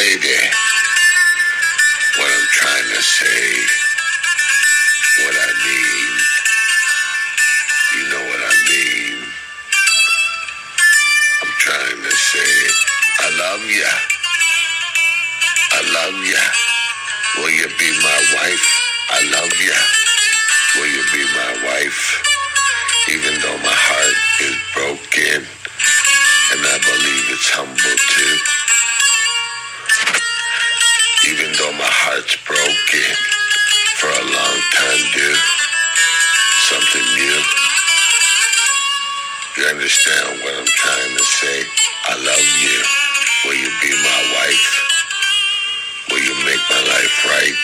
lady, what I'm trying to say, what I mean, you know what I mean. I'm trying to say, I love ya. I love ya. Will you be my wife? I love ya. Heart's broken for a long time, dude. Something new. You understand what I'm trying to say? I love you. Will you be my wife? Will you make my life right?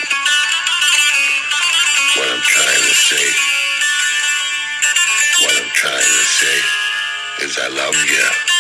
What I'm trying to say, what I'm trying to say is I love you.